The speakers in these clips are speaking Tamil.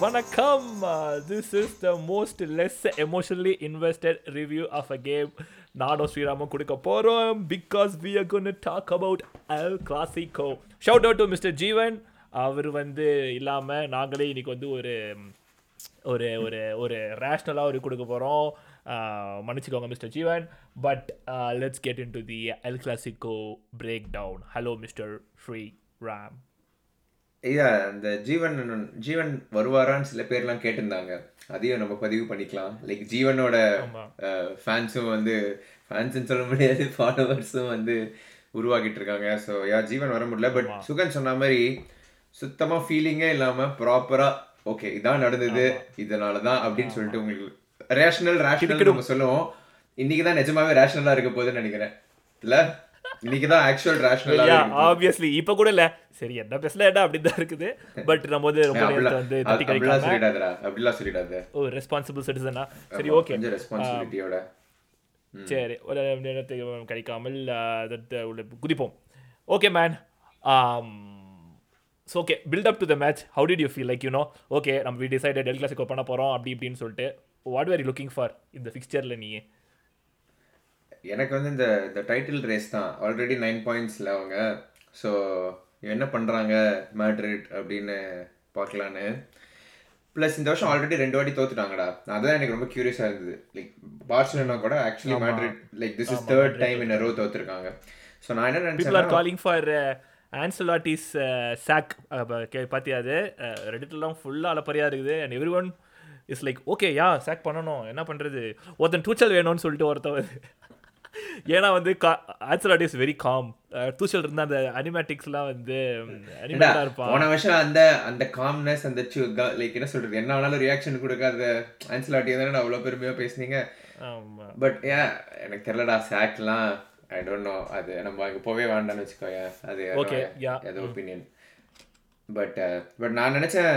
வணக்கம். This is the most less emotionally invested review of a game நானும் ஸ்ரீராமும் கொடுக்க போகிறோம் because we are gonna talk about el Clasico shout out to mister Jeevan அவர் வந்து இல்லாமல் நாங்களே இன்னைக்கு வந்து ஒரு ஒரு ஒரு ஒரு ரேஷ்னலாக ஒரு கொடுக்க போகிறோம் மன்னிச்சுக்கோங்க mister Jeevan but let's get into the el Clasico break down hello mister Sri Ram ஐயா அந்த ஜீவன் ஜீவன் வருவாரான்னு சில பேர்லாம் கேட்டிருந்தாங்க. அதையும் நம்ம பதிவு பண்ணிக்கலாம். லைக் ஜீவனோட ஃபேன்ஸும் வந்து ஃபேன்ஸ்னு சொல்ல முடியாது ஃபாலோவர்ஸும் வந்து உருவாக்கிட்டு இருக்காங்க ஸோ யா ஜீவன் வர முடியல. பட் சுகன் சொன்ன மாதிரி சுத்தமாக ஃபீலிங்கே இல்லாமல் ப்ராப்பராக ஓகே இதான் நடந்தது இதனால தான் அப்படின்னு சொல்லிட்டு உங்களுக்கு ரேஷனல் ரேஷனல் நம்ம சொல்லுவோம். இன்னைக்கு தான் நிஜமாவே ரேஷனலாக இருக்க போகுதுன்னு நினைக்கிறேன். இல்லை? இன்னைக்கு தான் ஆக்சுவல் ரேஷனலா ஆப்வியஸ்லி இப்போ கூட இல்ல. சரி என்ன பேசல என்ன அப்படி தான் இருக்குது. பட் நம்ம வந்து ரொம்ப நேரத்தை வந்து தட்டி சொல்லிடாதடா அப்படிலாம் சொல்லிடாத. ஓ ரெஸ்பான்சிபிள் சிட்டிசனா சரி ஓகே கொஞ்சம் ரெஸ்பான்சிபிலிட்டியோட சரி ஒரு நேரத்தை உள்ள குதிப்போம். Okay man so okay build up to the match how did you feel like you know okay நம்ம வி டிசைடட் டெல் கிளாஸிக்கோ பண்ண போகிறோம் அப்படி இப்படின்னு சொல்லிட்டு. What were you looking for இந்த ஃபிக்ஸ்சரில் நீ? எனக்கு வந்து இந்த இந்த டைட்டில் ரேஸ் தான். ஆல்ரெடி நைன் பாயிண்ட்ஸில் அவங்க. ஸோ என்ன பண்ணுறாங்க மேட்ரிட் அப்படின்னு பார்க்கலான்னு. ப்ளஸ் இந்த வருஷம் ஆல்ரெடி ரெண்டு வாட்டி தோத்துட்டாங்கடா. அதுதான் எனக்கு ரொம்ப க்யூரியஸாக இருந்தது. லைக் பார்சலோனா கூட actually Madrid like this is third time in row தோத்துருக்காங்க. So நான் என்ன நினச்சேன் காலிங் ஃபார் ஆன்சலாட்டிஸ் சாக் பார்த்தியா அது? ரெடிட்லாம் ஃபுல்லாக அலப்பறையாக இருக்குது. And everyone is like okay yeah sack பண்ணணும். என்ன பண்ணுறது ஒருத்தன் டூச்சல் வேணும்னு சொல்லிட்டு ஒருத்தன் ஏன்னா வந்து Ancelotti is very calm Tuchel இருந்தால் அந்த அனிமேட்டிக்ஸ்லாம் வந்து அனிமேட்டாக இருப்பான். போன வருஷம் அந்த அந்த காம்னஸ் அந்த லைக் என்ன சொல்றது என்ன வேணாலும் ரியாக்ஷன் கொடுக்காத ஆன்சலாட்டி தானே அவ்வளோ பெருமையாக பேசுனீங்க. பட் ஏன் எனக்கு தெரியலடா சாக்லாம் ஐ டோன்ட் நோ அது நம்ம அங்கே போவே வேண்டாம்னு வச்சுக்கோங்க அது Okay, yeah. அது ஒப்பீனியன் பட் பட் நான் நினைச்சேன்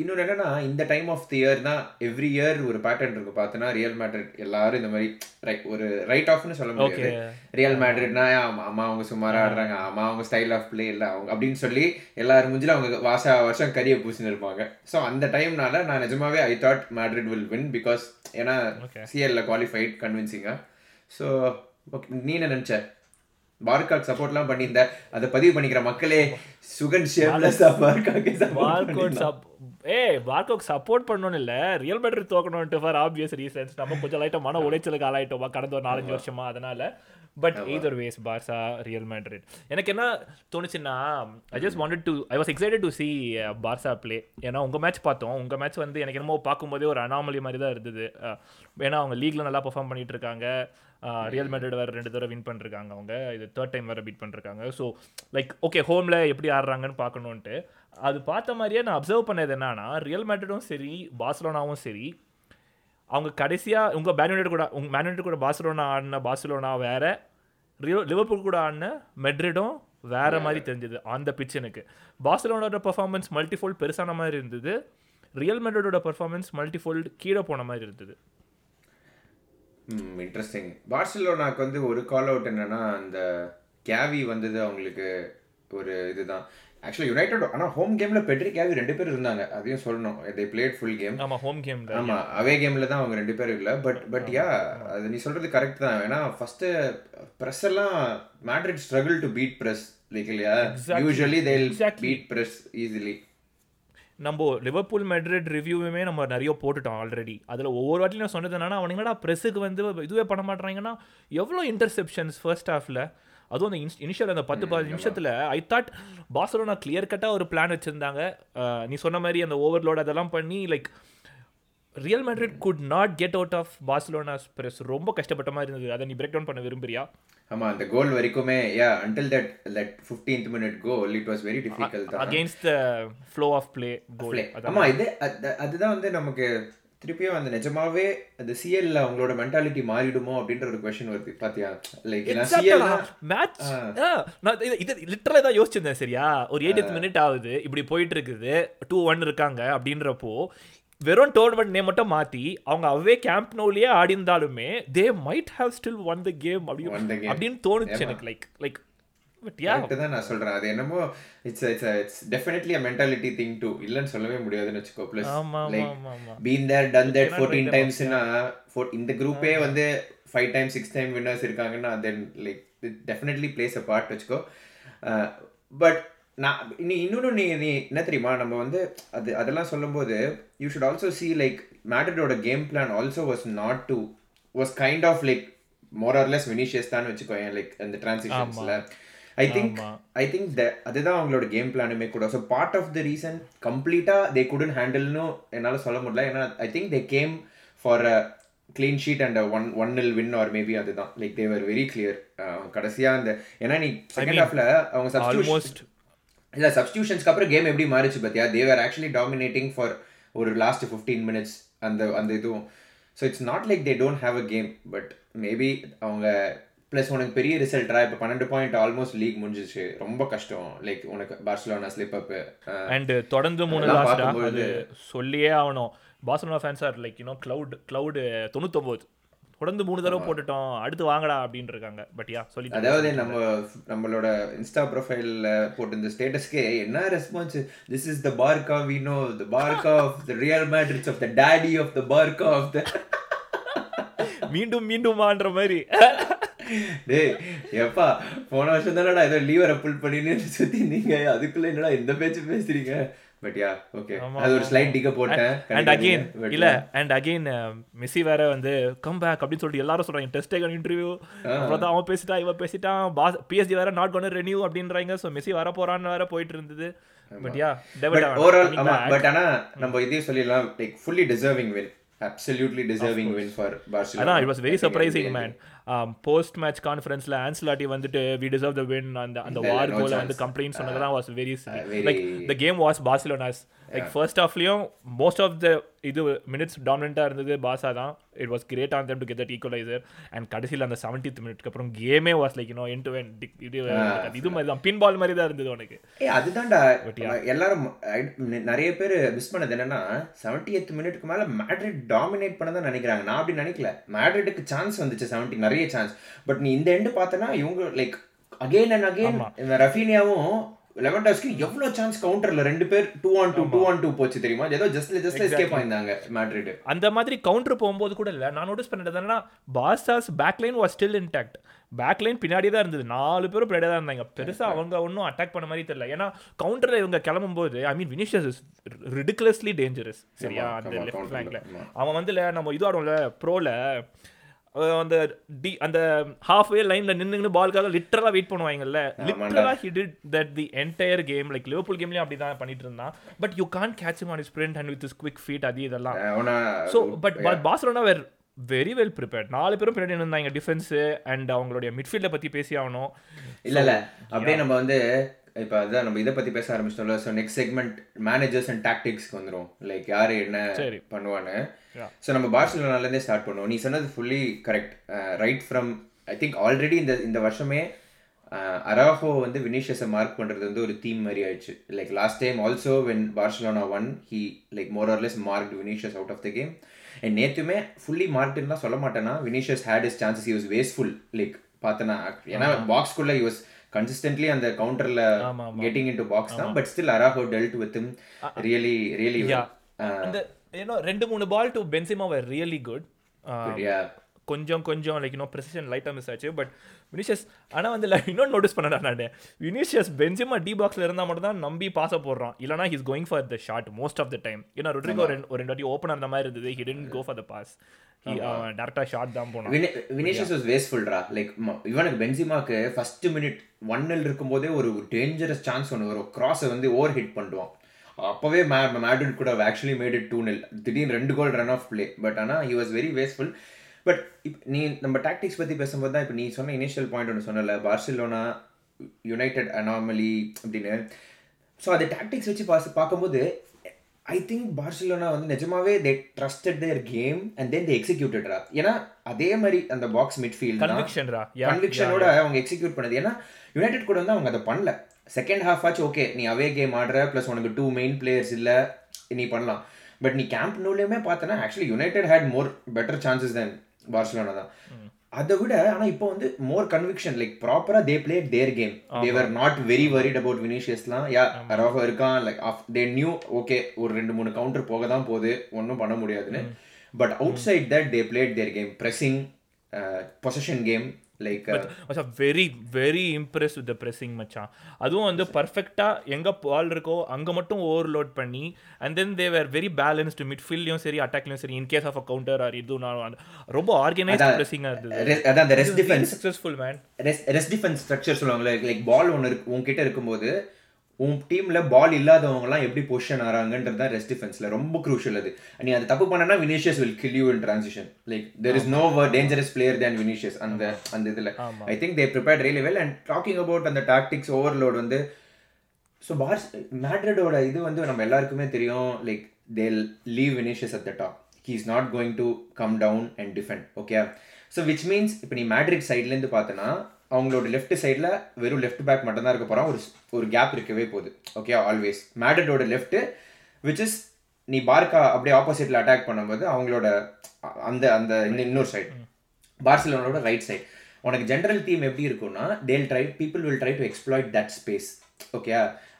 இன்னொன்று என்னன்னா இந்த டைம் ஆஃப் தி இயர் தான் எவ்ரி இயர் ஒரு பேட்டர்ன் இருக்கு. பார்த்தோன்னா ரியல் மேட்ரிட் எல்லாரும் இந்த மாதிரி ரைட் ஒரு ரைட் ஆஃப்னு சொல்ல முடியாது. ரியல் மேட்ரிட்னா அம்மா அவங்க சுமாரா ஆடுறாங்க. அம்மா அவங்க ஸ்டைல் ஆஃப் பிளே இல்லை. அவங்க அப்படின்னு சொல்லி எல்லாரும் முஞ்சில அவங்க வாசா வருஷம் கரிய பூசின்னு இருப்பாங்க ஸோ அந்த டைம்னால நான் நிஜமாவே I thought Madrid will win because ஏன்னா. சிஎல்ல குவாலிஃபைட் கன்வின்சிங்கா ஸோ ஓகே நீ என்ன நினைச்ச? பார்காக் சப்போர்ட்லாம் பண்ணியிருந்த. அதை பதிவு பண்ணிக்கிற மக்களே சுகன் ஷேப்லெஸ் பார்காக்கே பார்கோட் சப்போர்ட் ஏ பண்ணணும் இல்ல. ரியல் மேட்ரிட் தோக்கணும்ட்டு ஃபார் ஆப்வியஸ் ரீசன்ஸ் நம்ம கொஞ்சம் லைட்டா மன உளைச்சலுக்கு ஆளாயிட்டோமா கடந்த ஒரு நாலஞ்சு வருஷமா? அதனால. But either ways Barça Real Madrid எனக்கு என்ன தோணுச்சுன்னா I just wanted to I was excited to see Barça play ஏன்னா உங்கள் மேட்ச் பார்த்தோம். உங்கள் மேட்ச் வந்து எனக்கு என்னமோ பார்க்கும்போதே ஒரு அனாமலி மாதிரி தான் இருந்தது. ஏன்னா அவங்க லீக்ல நல்லா பெர்ஃபார்ம் பண்ணிட்டு இருக்காங்க. ரியல் மேட்ரிட் வேறு ரெண்டு தடவை வின் பண்ணிருக்காங்க அவங்க. இது தேர்ட் டைம் வேறு பீட் பண்ணிருக்காங்க. ஸோ லைக் ஓகே ஹோமில் எப்படி ஆடுறாங்கன்னு பார்க்கணுன்ட்டு அது பார்த்த மாதிரியே நான் அப்சர்வ் பண்ணது என்னன்னா ரியல் மேட்ரிடும் சரி பார்சலோனாவும் சரி அவங்க கடைசியாக உங்கள் மேனுனேட் கூட உங்கள் மேனுனேட் கூட பார்சலோனா ஆடின பார்சலோனா வேற ரியோ லிவர்பூல் கூட ஆடின மெட்ரிடும் வேற மாதிரி தெரிஞ்சது அந்த பிச் எனக்கு. பார்சலோனோட பெர்ஃபார்மன்ஸ் மல்டிஃபோல்ட் பெருசான மாதிரி இருந்தது. ரியல் மெட்ரிடோட பெர்ஃபார்மன்ஸ் மல்டிஃபோல்ட் கீழே போன மாதிரி இருந்தது. இன்ட்ரெஸ்டிங் பார்சிலோனாக்கு வந்து ஒரு கால் அவுட் என்னன்னா அந்த கேவி வந்தது அவங்களுக்கு ஒரு இதுதான். ஆக்சுவலி யுனைடெட் ஆனால் ஹோம் கேம்ல பெட்ரி கேவி ரெண்டு பேர் இருந்தாங்க. அதையும் சொல்லணும். தே பிளேட் ஃபுல் கேம் ஆமாம் ஹோம் கேமில் ஆமா அவே கேம்ல தான் அவங்க ரெண்டு பேரும் இல்ல. பட் பட் யா அது நீ சொல்றது கரெக்ட் தான். ஏன்னா ஃபர்ஸ்ட் பிரஸ் எல்லாம் Madrid struggle to beat press like இல்லையா. Usually they. Beat press easily நம்ம லிவர்பூல் மெட்ரிட் ரிவ்யூவுமே நம்ம நிறைய போட்டுட்டோம் ஆல்ரெடி அதில் ஒவ்வொரு வாட்டியும் நான் சொன்னது என்னன்னா அவனுங்கடா ப்ரெஸ்ஸுக்கு வந்து இதுவே பண்ண மாட்டாங்கன்னா எவ்வளோ இன்டர்செப்ஷன்ஸ் ஃபர்ஸ்ட் ஹாஃபில் அதுவும் அந்த இனிஷியல் அந்த பத்து பதினஞ்சு நிமிஷத்தில் ஐ தாட் பாசலோனா கிளியர் கட்டாக ஒரு பிளான் வச்சுருந்தாங்க. நீ சொன்ன மாதிரி அந்த ஓவர்லோட் அதெல்லாம் பண்ணி like Real Madrid could not get out of Barcelona's press ரொம்ப கஷ்டப்பட்ட மாதிரி இருந்தது. அதை நீ பிரேக் டவுன் பண்ண விரும்புறியா? ஆமா அந்த கோல் வரைக்குமே yeah until that that 15th minute goal it was very difficult தான். Against the flow of play goal Play. ஆமா இது அது- அதுதான் வந்து நமக்கு திருப்பியும் அந்த நிஜமாவே அந்த சிஎல்ல அவங்களோட மென்டாலிட்டி மாறிடுமோ அப்படின்ற ஒரு கொஸ்டின் வருது. பாத்தியா? லைக் சிஎல் மேட்ச் நான் இது- இது லிட்டரலா தான் யோசிச்சிருந்தேன் சரியா? ஒரு எயிட் மினிட் ஆகுது இப்படி போயிட்டு இருக்குது டூ ஒன் இருக்காங்க அப்படின்றப்போ வெறும் டோர்னமெண்ட் நேம் மட்டும் மாத்தி அவங்க அவே கேம்ப் நோலியே ஆடி இருந்தாலுமே they might have still won the game Won the அப்படி game. அப்படின்னு தோணுச்சு? எனக்கு. லைக் லைக் தான் நான் சொல்றேன். அது என்னமோ it's it's it's definitely a mentality thing too இல்லன்னு சொல்லவே முடியாதுன்னு வச்சுக்கோ. Plus like been there done that cannot fourteen write them டைம்ஸ்னா இந்த குரூப்பே வந்து five time six time winners இருக்காங்கன்னா then like definitely plays a part வச்சுக்கோ. பட் நான் நீ இன்னொன்று நீ நீ என்ன தெரியுமா? நம்ம வந்து அது அதெல்லாம் சொல்லும்போது you should also see like மேட்ரிடோட game plan also was not to was kind of like more or less Vinicius தான் வச்சுக்கோ லைக் அந்த டிரான்சிஷன்ஸில் I think. I think the அதுதான் அவங்களோட கேம் பிளானுமே கூட. So part of the reason கம்ப்ளீட்டாக தே குடன் ஹேண்டில்னு என்னால் சொல்ல முடியல. ஏன்னா I think they came for a clean sheet and one one nil win or maybe அதுதான். Like they were very clear கடைசியாக அந்த ஏன்னா நீ செகண்ட் ஹாஃப்ல அவங்க சப்ஸ்டியூஷன் ஆல்மோஸ்ட் இல்லை சப்ஸ்டியூஷன்ஸ்க்கு அப்புறம் கேம் எப்படி மாறிச்சு பார்த்தியா they were actually dominating for ஒரு லாஸ்ட் ஃபிஃப்டீன் மினிட்ஸ் அந்த அந்த இதுவும். So it's not like they don't have a game but maybe அவங்க ப்ளஸ் உனக்கு பெரிய ரிசல்ட்டா இப்போ பன்னெண்டு பாயிண்ட் ஆல்மோஸ்ட் லீக் முடிஞ்சிச்சு ரொம்ப கஷ்டம். லைக் உனக்கு பார்சலோனா ஸ்லிப் அப் அண்ட் தொடர்ந்து மூணு பார்க்கும்போது- சொல்லியே ஆகணும். Barcelona fans are like you know cloud cloud தொண்ணூத்தொம்பது. தொடர்ந்து மூணு தடவை போட்டுட்டோம் அடுத்து வாங்கடா அப்படின்னு இருக்காங்க பட் யா சொல்லிட்டு அதாவது நம்ம நம்மளோட இன்ஸ்டா ப்ரொஃபைல்ல போட்டு இந்த ஸ்டேட்டஸ்க்கே என்ன response this is the Barca we know the Barca of the Real Madrid's of the daddy of the Barca of the மீண்டும் மீண்டுமான்ற மாதிரி. டேய் எப்பா போன வருஷம் தானடா ஏதோ லீவரை புல் பண்ணின்னு சுத்தி நீங்க அதுக்குள்ள என்னடா இந்த பேச்சு பேசுறீங்க? பட் யா ஓகே அது ஒரு ஸ்லைட் டிக்க போட்டேன். அண்ட் அகைன் But இல்ல அண்ட் அகைன் மெஸ்ஸி வேற வந்து கம் பேக் அப்படின்னு சொல்லிட்டு எல்லாரும் சொல்றாங்க. டெஸ்ட் டேக்கன் இன்டர்வியூ அப்புறம் அவன் பேசிட்டான் இவன் பேசிட்டான். பாஸ் பிஎஸ்டி வேற நாட் கொண்டு ரெனியூ அப்படின்றாங்க. ஸோ மெஸ்ஸி வர போறான்னு வேற போயிட்டு இருந்தது பட் யா பட் ஓவரால் ஆமா பட் ஆனா நம்ம இதையும் சொல்லிடலாம். Like fully deserving win absolutely deserving win for Barcelona it was very surprising man post match கான்ஃபரன்ஸ்ல Ancelotti வந்துட்டு வி டிசர்வ் த வின் அந்த அந்த வார் கோல. வந்து கம்ப்ளைண்ட் சொன்னதெல்லாம் was very very- like the game was Barcelona's like first ஹாஃப்லயும் most of the இது மினிட்ஸ் டாமினண்டா இருந்தது பாசா தான். It was great on them to get that equaliser and கடைசியில் அந்த செவன்டீத் மினிட்க்கு அப்புறம் கேமே was like you know end to end இது இது மாதிரி தான். பின் பால் மாதிரி தான் இருந்தது உனக்கு. ஏய் அதுதான்டா. எல்லாரும் நிறைய பேர் மிஸ் பண்ணது என்னன்னா செவன்டி எய்த் மினிட்க்கு மேல மேட்ரிட் டாமினேட் பண்ண தான் நினைக்கிறாங்க. நான் அப்படி நினைக்கல. மேட்ரிட்டுக்கு சான்ஸ் வந்துச்சு செவன்டி நிறைய சான்ஸ் பட் நீ இந்த எண்டு பார்த்தனா இவங்க லைக் அகைன் அண்ட் அகைன் இந்த ரஃபீனியாவும் லெவன்டாஸ்க்கு எவ்வளவு சான்ஸ் கவுண்டர்ல ரெண்டு பேர் two on two two on two போச்சு தெரியுமா? ஏதோ ஜஸ்ட்ல ஜஸ்ட்ல எஸ்கேப் ஆயிருந்தாங்க மேட்ரிட் அந்த மாதிரி கவுண்டர் போகும்போது கூட இல்லை நான் நோட்டீஸ் பண்ணது என்னன்னா Barca's back line was still intact back line பின்னாடி தான் இருந்தது. நாலு பேரும் பின்னாடி தான் இருந்தாங்க. பெருசாக அவங்க ஒன்றும் அட்டாக் பண்ண மாதிரி தெரியல. ஏன்னா கவுண்டரில் இவங்க கிளம்பும்போது I mean Vinicius is ridiculously dangerous சரியா? அந்த லெஃப்ட் ஃபிளாங்க்ல. அவன் வந்து நம்ம இது ஆடும்ல ப்ரோல அந்த டி அந்த ஹாஃப் வே லைன்ல நின்னு பால்காக லிட்டரலா வெயிட் பண்ணுவாங்கல்ல. லிட்டரலா he did that the entire game like Liverpool கேம்லயும் அப்படி தான் பண்ணிட்டு இருந்தான். But you can't catch his sprint and with his quick feet அது இதெல்லாம். So but Barcelona were very well prepared நாலு பேரும் பின்னாடி இருந்தாங்க டிஃபென்ஸு அண்ட் அவங்களுடைய மிட்ஃபீல்டை பற்றி பேசி ஆகணும். இல்ல இல்ல. அப்படியே நம்ம வந்து இப்ப அதான் நம்ம இதை பத்தி பேச ஆரம்பிச்சிட்டோம்ல. So next segment managers and டாக்டிக்ஸ்க்கு வந்துரும். லைக் யாரு என்ன. பண்ணுவான்னு. ஸோ நம்ம பார்சலோனாலேருந்தே ஸ்டார்ட் பண்ணுவோம். நீ சொன்னது fully correct right from I think already இந்த இந்த வருஷமே அராஃபோ வந்து வினிஷியஸை மார்க் பண்றது வந்து ஒரு தீம் மாதிரி ஆயிடுச்சு. Like last time also when Barcelona won he like more or less marked Vinicius out of the game and நேற்றுமே fully மார்க்டுன்னு சொல்ல மாட்டேன்னா Vinicius had his chances was wasteful like பார்த்தனா ஏன்னா பாக்ஸ்குள்ள வாஸ் கன்சிஸ்டன்ட்லி அந்த கவுண்டர்ல கெட்டிங் இன் டு பாக்ஸ் தான். But still Araujo dealt with really really அந்த ஏன்னோ ரெண்டு மூணு ball to Benzema were really good கொஞ்சம் கொஞ்சம் லைக் இன்னும் ப்ரெசிஷன் லைட்டாக மிஸ் ஆச்சு. பட் வினிஷியஸ் ஆனால் வந்து இன்னொன்று நோட்டீஸ் பண்ணடா நான். வினிஷியஸ் பென்சிமா டி பாக்ஸில் இருந்தால் மட்டும் தான் நம்பி பாச போடுறான். இல்லைனா he's going for the shot most of the time ஏன்னா ரொட்ரிகோ ஒரு ரெண்டு வாட்டி ஓப்பன் அந்த மாதிரி இருந்தது. He tend go for the pass டேரக்டாக ஷாட் தான் போனான். வினிஷியஸ் வாஸ் வேஸ்ட்ஃபுல்ரா லைக் இவனுக்கு பென்சிமாக்கு ஃபர்ஸ்ட் மினிட் ஒன்னில் இருக்கும்போதே ஒரு டேஞ்சரஸ் சான்ஸ் ஒன்று வரும். கிராஸை வந்து ஓவர் ஹிட் பண்ணுவான். அப்போவே மேட்ரிட் கூட actually made it two nil திடீர்னு ரெண்டு goal run of play but ஆனால் he was very wasteful but if நீ நம்ம டாக்டிக்ஸ் பற்றி பேசும்போது தான் இப்போ நீ சொன்ன இனிஷியல் பாயிண்ட் ஒன்று சொன்னல. பார்சிலோனா யுனைடெட் அனாமலி அப்படின்னு. ஸோ அது டாக்டிக்ஸ் வச்சு பாஸ் பார்க்கும்போது ஐ திங்க் பார்சிலோனா வந்து நிஜமாவே they trusted their game and then they எக்ஸிக்யூட்டட்ரா ஏன்னா அதே மாதிரி அந்த பாக்ஸ் மிட்ஃபீல்ட் கன்விக்ஷனோட அவங்க எக்ஸிக்யூட் பண்ணது. ஏன்னா யுனைடெட் கூட வந்து அவங்க அதை பண்ணல. செகண்ட் ஹாஃப் ஆச்சு ஓகே நீ அவே கேம் ஆடுற ப்ளஸ் உனக்கு டூ மெயின் பிளேயர்ஸ் இல்லை நீ பண்ணலாம். பட் நீ கேம்ப் நூலையுமே பார்த்தனா actually United had more better chances than Barcelona தான். அதை விட ஆனா இப்போ வந்து மோர் கன்விக்ஷன் லைக் ப்ராப்பரா they play their game they were not very worried about வினிஷியஸ்லாம் yeah Rafa இருக்கான். லைக் தே நியூ ஓகே ஒரு ரெண்டு மூணு கவுண்டர் போக தான் போகுது. ஒன்றும் பண்ண முடியாதுன்னு. But outside that they played their game pressing possession game like was a very very impress with the pressing மச்சான் அதுவும் வந்து பர்ஃபெக்டாக எங்கே பால் இருக்கோ அங்கே மட்டும் ஓவர்லோட் பண்ணி and then they were very balanced மிட்ஃபீல்ட்லையும் சரி அட்டாக்லையும் சரி in case of a counter or இது நான் ரொம்ப ஆர்கனைஸ்ட் ப்ரெஸ்ஸிங்காக இருந்தது. அதான் rest defence successful man rest defence structure சொல்லுவாங்கல்ல லைக் பால் ஒன்று உங்ககிட்ட இருக்கும்போது உன் டீம்ல பால் இல்லாதவங்கலாம் எப்படி பொசிஷன் ஆறாங்கன்றது தான் ரெஸ்ட் டிஃபென்ஸ்ல ரொம்ப க்ரூஷியல் அது. நீ அது தப்பு பண்ணனா Vinicius will kill you in transition like there is no dangerous player than Vinicius அந்த அந்த இதுல. I think they prepared really well and talking about அந்த டாக்டிக்ஸ் ஓவர்லோட் வந்து ஸோ பார்ஸ் மேட்ரிடோட இது வந்து நம்ம எல்லாருக்குமே தெரியும். Like they leave Vinicius at the top he is not going to come down and defend okay so which means இப்போ நீ மேட்ரிட் சைட்லேருந்து பார்த்தனா அவங்களோட லெஃப்ட் சைடில் வெறும் லெஃப்ட் பேக் மட்டும் தான் இருக்க போகிறான் ஒரு ஒரு கேப் இருக்கவே போகுது. ஓகே ஆல்வேஸ் மேட்ரிடோட லெஃப்ட் விச் இஸ் நீ பார்க்கா அப்படியே ஆப்போசிட்டில் அட்டாக் பண்ணும்போது அவங்களோட அந்த அந்த இன்னொரு சைடு பார்சலோனோட ரைட் சைடு உனக்கு ஜென்ரல் டீம் எப்படி இருக்கும்னா they'll try people will try to exploit that space okay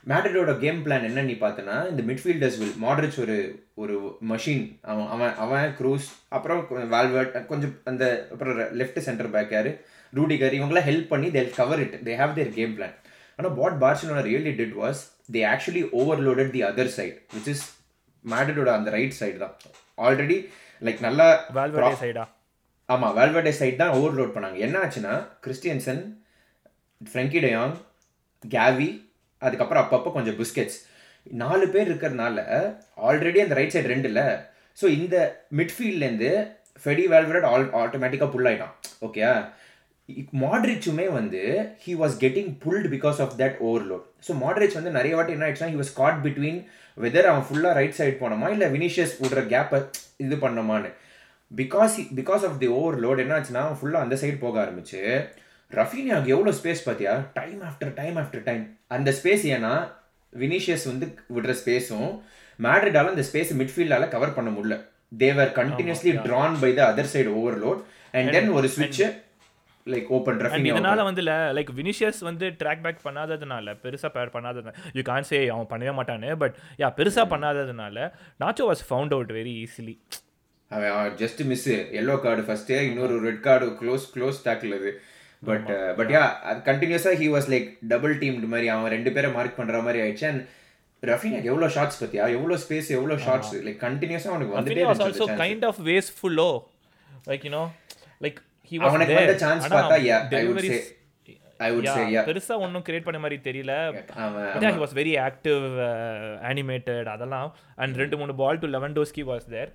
மேட்ரிடோட game plan என்ன நீ பார்த்தனா இந்த மிட்ஃபீல்டர்ஸ் வில் மாடரிச் ஒரு ஒரு மஷின் அவன் அவன் அவன் க்ரூஸ் அப்புறம் வால்வர்ட் கொஞ்சம் அந்த அப்புறம் லெஃப்ட் சென்டர் பேக் யாரு? ரூடிகர் இவங்களாம் ஹெல்ப் பண்ணி they'll cover it they have their game plan ஆனால் what Barcelona really did was they actually overloaded the other side which is மேட்ரிடோட அந்த ரைட் சைடு தான். ஆல்ரெடி லைக் நல்லா சைடா ஆமாம் வேல்வர்டே சைட் தான் ஓவர்லோட் பண்ணாங்க. என்ன ஆச்சுன்னா கிறிஸ்டியன்சன் ஃப்ரெங்கி டயாங் கேவி அதுக்கப்புறம் அப்பப்போ கொஞ்சம் பிஸ்கெட்ஸ் நாலு பேர் இருக்கிறதுனால ஆல்ரெடி அந்த ரைட் சைடு ரெண்டு இல்லை ஸோ இந்த மிட்ஃபீல்ட்லேருந்து ஃபெடி வேல்வர்ட் ஆல் ஆட்டோமேட்டிக்காக புல் ஆகிட்டான் ஓகே மாட்ரிச்சுமே வந்து he was getting pulled because of that overload so Modric வந்து நிறைய வாட்டி என்ன ஆயிடுச்சுன்னா he was caught between whether அவன் ஃபுல்லாக ரைட் சைடு போனோமா இல்லை வினிஷியஸ் விடுற கேப்பை இது பண்ணோமான்னு. Because because of the overload என்ன ஆச்சுன்னா அவன் ஃபுல்லாக அந்த சைடு போக ஆரம்பிச்சு ரஃபீனியாவுக்கு எவ்வளோ ஸ்பேஸ் பார்த்தியா time after time after time அந்த ஸ்பேஸ் ஏன்னா வினிஷியஸ் வந்து விடுற ஸ்பேஸும் மேட்ரிடால அந்த ஸ்பேஸ் மிட்ஃபீல்டால கவர் பண்ண முடியல. They were continuously drawn by the other side overload and then ஒரு ஸ்விட்ச் லைக் ஓப்பன் ரஃபீனியா இதனால வந்து லைக் வினிஷியஸ் வந்து ட்ராக் பேக் பண்ணாததுனால பெருசா பேர் பண்ணாததுனால யூ கான் சே அவன் பண்ணவே மாட்டானு பட் யா பெருசா பண்ணாததுனால Nacho was found out very easily அவன் just miss yellow card first இன்னொரு red card close close tackle அது. பட் பட் யா அது கண்டினியூஸாக he was like double teamed மாதிரி அவன் ரெண்டு பேரை மார்க் பண்ணுற மாதிரி ஆயிடுச்சு. அண்ட் ரஃபீனாக்கு எவ்வளோ ஷார்ட்ஸ் பத்தியா? எவ்வளோ ஸ்பேஸ் எவ்வளோ ஷார்ட்ஸ் லைக் கண்டினியூஸாக அவனுக்கு வந்துட்டே Rafinha was இருந்துச்சு also அந்த chance. அவனுக்கு வந்த பார்த்தா. பெருசா ஒன்றும் கிரியேட் பண்ண மாதிரி தெரியல அவன் But yeah, he was very active, uh, animated அதெல்லாம் அண்ட் ரெண்டு மூணு ball to Lewandowski was there